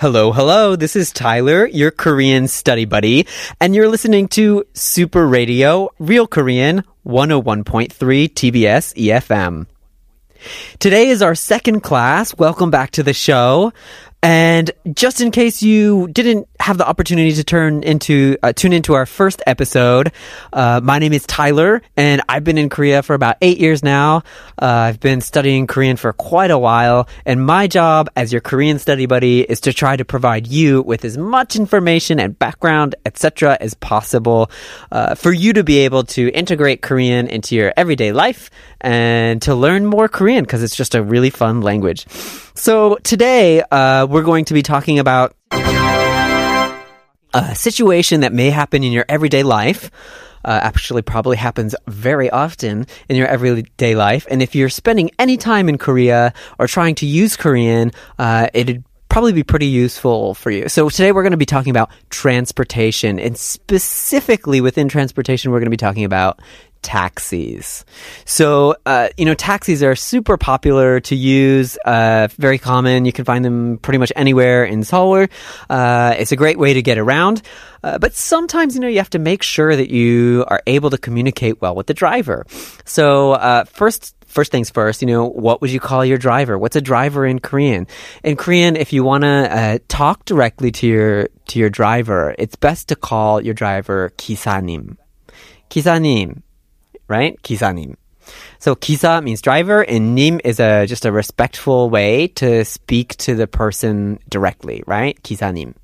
Hello, hello. This is Tyler, your Korean study buddy, and you're listening to Super Radio, Real Korean, 101.3 TBS EFM. Today is our second class. Welcome back to the show. And just in case you didn't have the opportunity to turn into uh, tune into our first episode, uh, my name is Tyler, and I've been in Korea for about eight years now. Uh, I've been studying Korean for quite a while, and my job as your Korean study buddy is to try to provide you with as much information and background, etc., as possible, uh, for you to be able to integrate Korean into your everyday life and to learn more Korean because it's just a really fun language. So today, uh, we're going to be talking about a situation that may happen in your everyday life. Uh, actually, probably happens very often in your everyday life. And if you're spending any time in Korea or trying to use Korean, uh, it'd probably be pretty useful for you. So today we're going to be talking about transportation and specifically within transportation, we're going to be talking about taxis. So, uh, you know, taxis are super popular to use, uh, very common. You can find them pretty much anywhere in Seoul. Uh, it's a great way to get around. Uh, but sometimes, you know, you have to make sure that you are able to communicate well with the driver. So, uh, first, first things first, you know, what would you call your driver? What's a driver in Korean? In Korean, if you want to uh, talk directly to your to your driver, it's best to call your driver 기사님. 기사님, right? 기사님. So 기사 means driver and 님 is a just a respectful way to speak to the person directly, right? 기사님.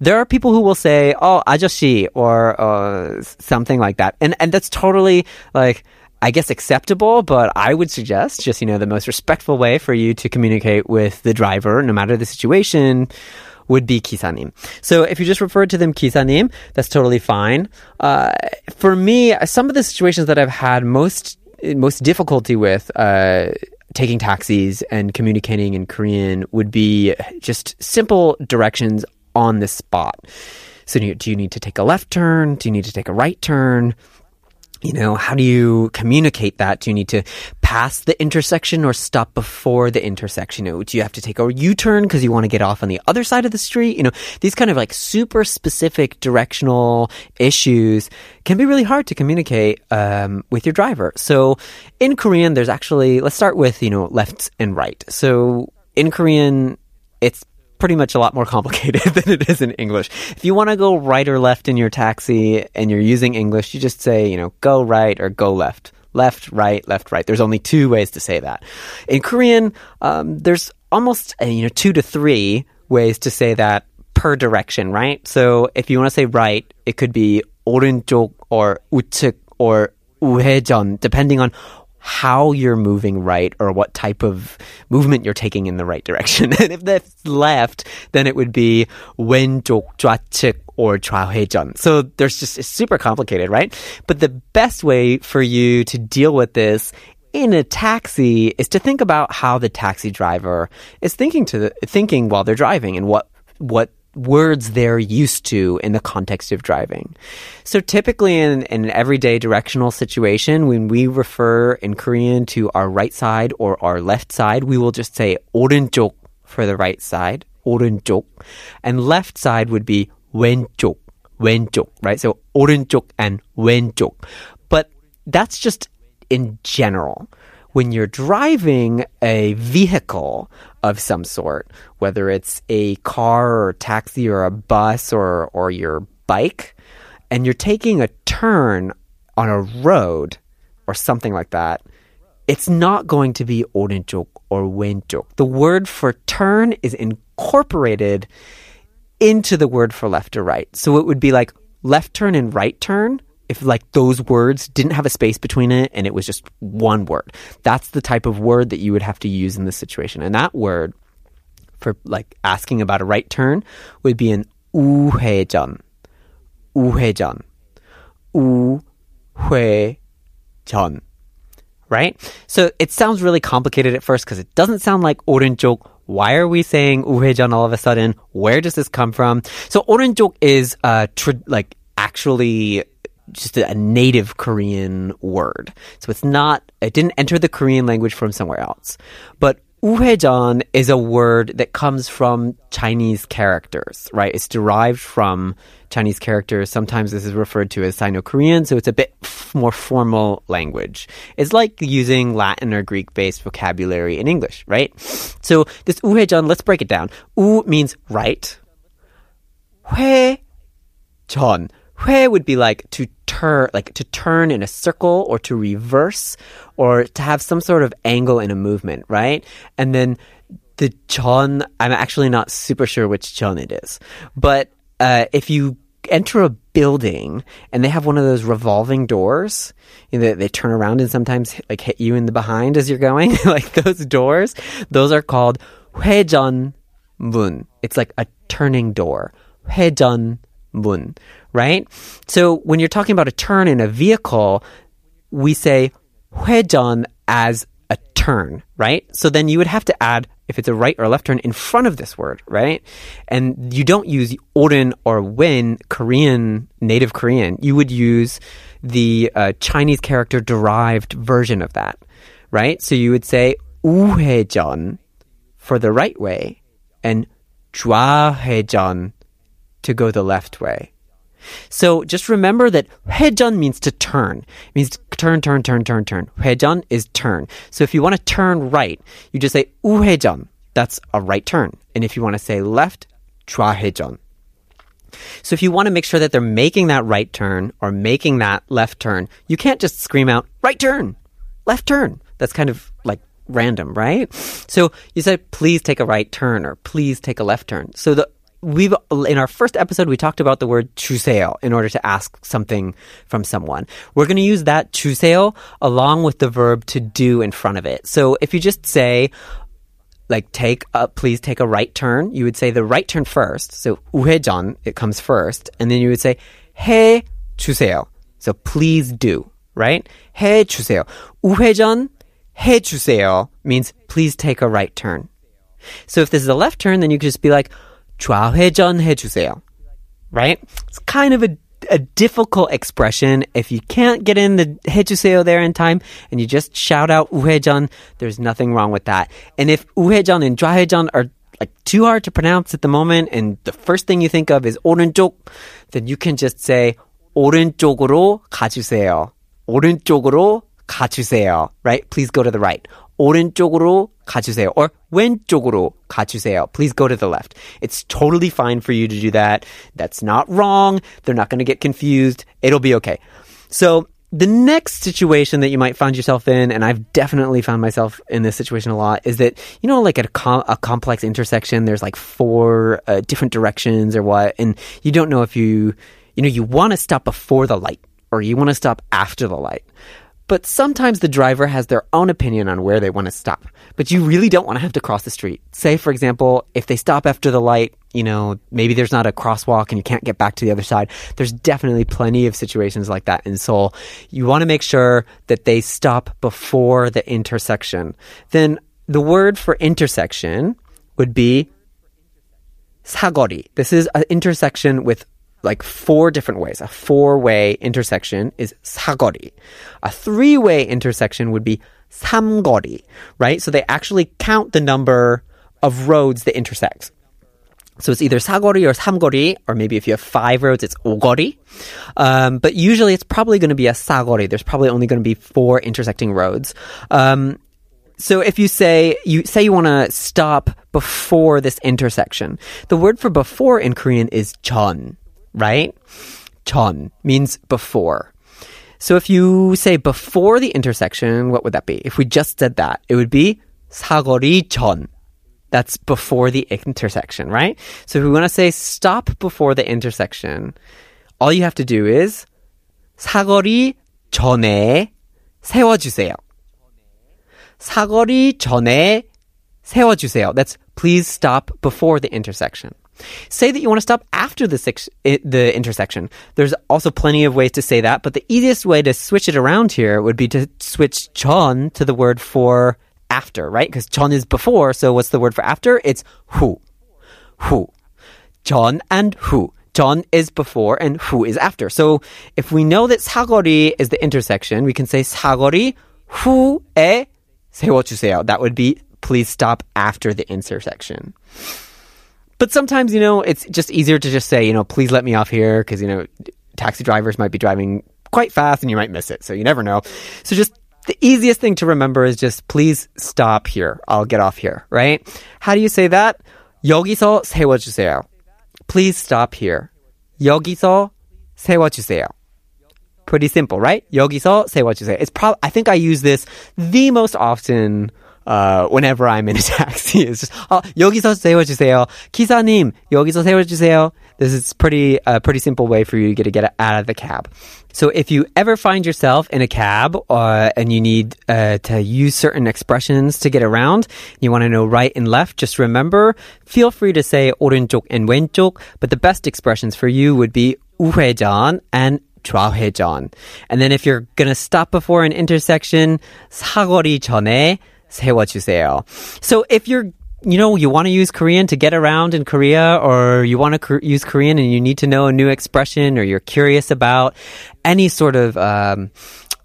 There are people who will say, "Oh, 아저씨," or uh, something like that. And and that's totally like I guess acceptable, but I would suggest just, you know, the most respectful way for you to communicate with the driver, no matter the situation, would be kisanim. So if you just refer to them kisanim, that's totally fine. Uh, for me, some of the situations that I've had most most difficulty with. Uh, taking taxis and communicating in Korean would be just simple directions on the spot. So, do you need to take a left turn? Do you need to take a right turn? You know, how do you communicate that? Do you need to pass the intersection or stop before the intersection? Do you have to take a U-turn because you want to get off on the other side of the street? You know, these kind of like super specific directional issues can be really hard to communicate um, with your driver. So in Korean, there's actually, let's start with, you know, left and right. So in Korean, it's pretty much a lot more complicated than it is in English. If you want to go right or left in your taxi and you're using English, you just say, you know, go right or go left. Left, right, left, right. There's only two ways to say that. In Korean, um, there's almost, uh, you know, two to three ways to say that per direction, right? So if you want to say right, it could be 오른쪽 or 우측 or 우회전, depending on how you're moving right or what type of movement you're taking in the right direction. and if that's left, then it would be 왼쪽, 좌측, or 좌회전. So there's just, it's super complicated, right? But the best way for you to deal with this in a taxi is to think about how the taxi driver is thinking to the, thinking while they're driving and what, what words they're used to in the context of driving. So typically in, in, an everyday directional situation, when we refer in Korean to our right side or our left side, we will just say 오른쪽 for the right side, 오른쪽. And left side would be 왼쪽, 왼쪽, right? So 오른쪽 and 왼쪽. But that's just in general when you're driving a vehicle of some sort, whether it's a car or a taxi or a bus or, or your bike, and you're taking a turn on a road or something like that, it's not going to be orinchok or wenjok. The word for turn is incorporated into the word for left or right. So it would be like left turn and right turn if like those words didn't have a space between it and it was just one word. That's the type of word that you would have to use in this situation. And that word for like asking about a right turn would be an 우회전. 우회전. 우회전. Right? So it sounds really complicated at first because it doesn't sound like 오른쪽. Why are we saying 우회전 all of a sudden? Where does this come from? So 오른쪽 is uh, tr- like actually just a, native Korean word. So it's not, it didn't enter the Korean language from somewhere else. But Uhejan is a word that comes from Chinese characters, right? It's derived from Chinese characters. Sometimes this is referred to as Sino Korean, so it's a bit f- more formal language. It's like using Latin or Greek based vocabulary in English, right? So this Uhejan, let's break it down. U means right. Hui John. Would be like to turn, like to turn in a circle or to reverse or to have some sort of angle in a movement, right? And then the 전, I'm actually not super sure which 전 it is, but uh, if you enter a building and they have one of those revolving doors you know, they, they turn around and sometimes hit, like hit you in the behind as you're going like those doors those are called 회전 문 it's like a turning door 회전 문 right so when you're talking about a turn in a vehicle we say 회전 as a turn, right? So then you would have to add, if it's a right or left turn, in front of this word, right? And you don't use oren or wen, Korean, native Korean. You would use the uh, Chinese character derived version of that, right? So you would say 우회전 for the right way and 좌회전 to go the left way. So just remember that 회전 means to turn. It means turn, turn, turn, turn, turn. 회전 is turn. So if you want to turn right, you just say 우회전. That's a right turn. And if you want to say left, 좌회전. So if you want to make sure that they're making that right turn or making that left turn, you can't just scream out, right turn, left turn. That's kind of like random, right? So you said, please take a right turn or please take a left turn. So the we've in our first episode we talked about the word 주세요 in order to ask something from someone. We're going to use that 주세요 along with the verb to do in front of it. So if you just say like take a, please take a right turn, you would say the right turn first. So 우회전 it comes first and then you would say 해 주세요. So please do, right? 해 주세요. 우회전 해 주세요 means please take a right turn. So if this is a left turn then you could just be like 좌회전 해주세요. Right? It's kind of a, a difficult expression. If you can't get in the 해주세요 there in time and you just shout out 우회전, there's nothing wrong with that. And if 우회전 and 좌회전 are like too hard to pronounce at the moment and the first thing you think of is 오른쪽, then you can just say 오른쪽으로 가주세요. 오른쪽으로 가주세요. Right? Please go to the right. 오른쪽으로 가주세요. Or 왼쪽으로 가주세요. Please go to the left. It's totally fine for you to do that. That's not wrong. They're not going to get confused. It'll be okay. So the next situation that you might find yourself in, and I've definitely found myself in this situation a lot, is that, you know, like at a, com- a complex intersection, there's like four uh, different directions or what, and you don't know if you, you know, you want to stop before the light or you want to stop after the light. But sometimes the driver has their own opinion on where they want to stop. But you really don't want to have to cross the street. Say, for example, if they stop after the light, you know, maybe there's not a crosswalk and you can't get back to the other side. There's definitely plenty of situations like that in Seoul. You want to make sure that they stop before the intersection. Then the word for intersection would be 사거리. This is an intersection with like four different ways. A four-way intersection is 사거리. A three-way intersection would be 삼거리, right? So they actually count the number of roads that intersect. So it's either 사거리 or 삼거리, or maybe if you have five roads, it's 오거리. Um, but usually it's probably going to be a 사거리. There's probably only going to be four intersecting roads. Um, so if you say you say you want to stop before this intersection, the word for before in Korean is 전, right? 전 means before. So if you say before the intersection, what would that be? If we just said that, it would be 사거리 전. That's before the intersection, right? So if we want to say stop before the intersection, all you have to do is 사거리 전에 세워주세요. 사거리 전에 세워주세요. That's please stop before the intersection. Say that you want to stop after the six, it, the intersection. There's also plenty of ways to say that, but the easiest way to switch it around here would be to switch 전 to the word for after, right? Because 전 is before, so what's the word for after? It's 후. 후. 전 and 후. 전 is before and 후 is after. So if we know that 사거리 is the intersection, we can say 사거리 후에 세워주세요. That would be please stop after the intersection. But sometimes, you know, it's just easier to just say, you know, please let me off here because, you know, taxi drivers might be driving quite fast and you might miss it. So you never know. So just the easiest thing to remember is just please stop here. I'll get off here, right? How do you say that? 여기서 세워주세요. Please stop here. 여기서 세워주세요. Pretty simple, right? 여기서 세워주세요. It's probably, I think I use this the most often uh, whenever I'm in a taxi. It's just, 어, 여기서 세워주세요. 기사님, 여기서 세워주세요. This is pretty, a uh, pretty simple way for you to get, to get out of the cab. So if you ever find yourself in a cab uh, and you need uh, to use certain expressions to get around, you want to know right and left, just remember, feel free to say 오른쪽 and 왼쪽, but the best expressions for you would be 우회전 and 좌회전. And then if you're gonna stop before an intersection, 사거리 전에 세워주세요. So if you're you know, you want to use Korean to get around in Korea, or you want to use Korean and you need to know a new expression, or you're curious about any sort of, um,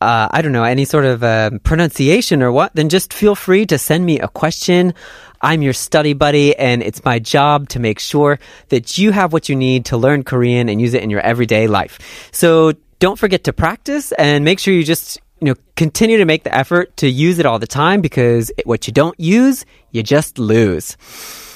uh, I don't know, any sort of uh, pronunciation or what, then just feel free to send me a question. I'm your study buddy, and it's my job to make sure that you have what you need to learn Korean and use it in your everyday life. So don't forget to practice and make sure you just you know, continue to make the effort to use it all the time because what you don't use, you just lose.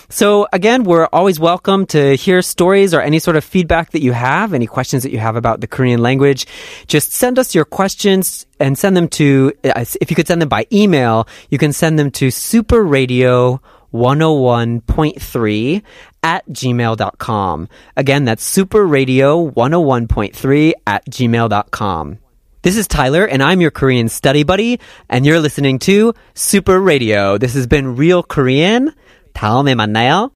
So again, we're always welcome to hear stories or any sort of feedback that you have, any questions that you have about the Korean language. Just send us your questions and send them to, uh, if you could send them by email, you can send them to superradio 101.3 at gmail.com. Again, that's superradio 101.3 at gmail.com. This is Tyler, and I'm your Korean study buddy, and you're listening to Super Radio. This has been Real Korean. 다음에 만나요.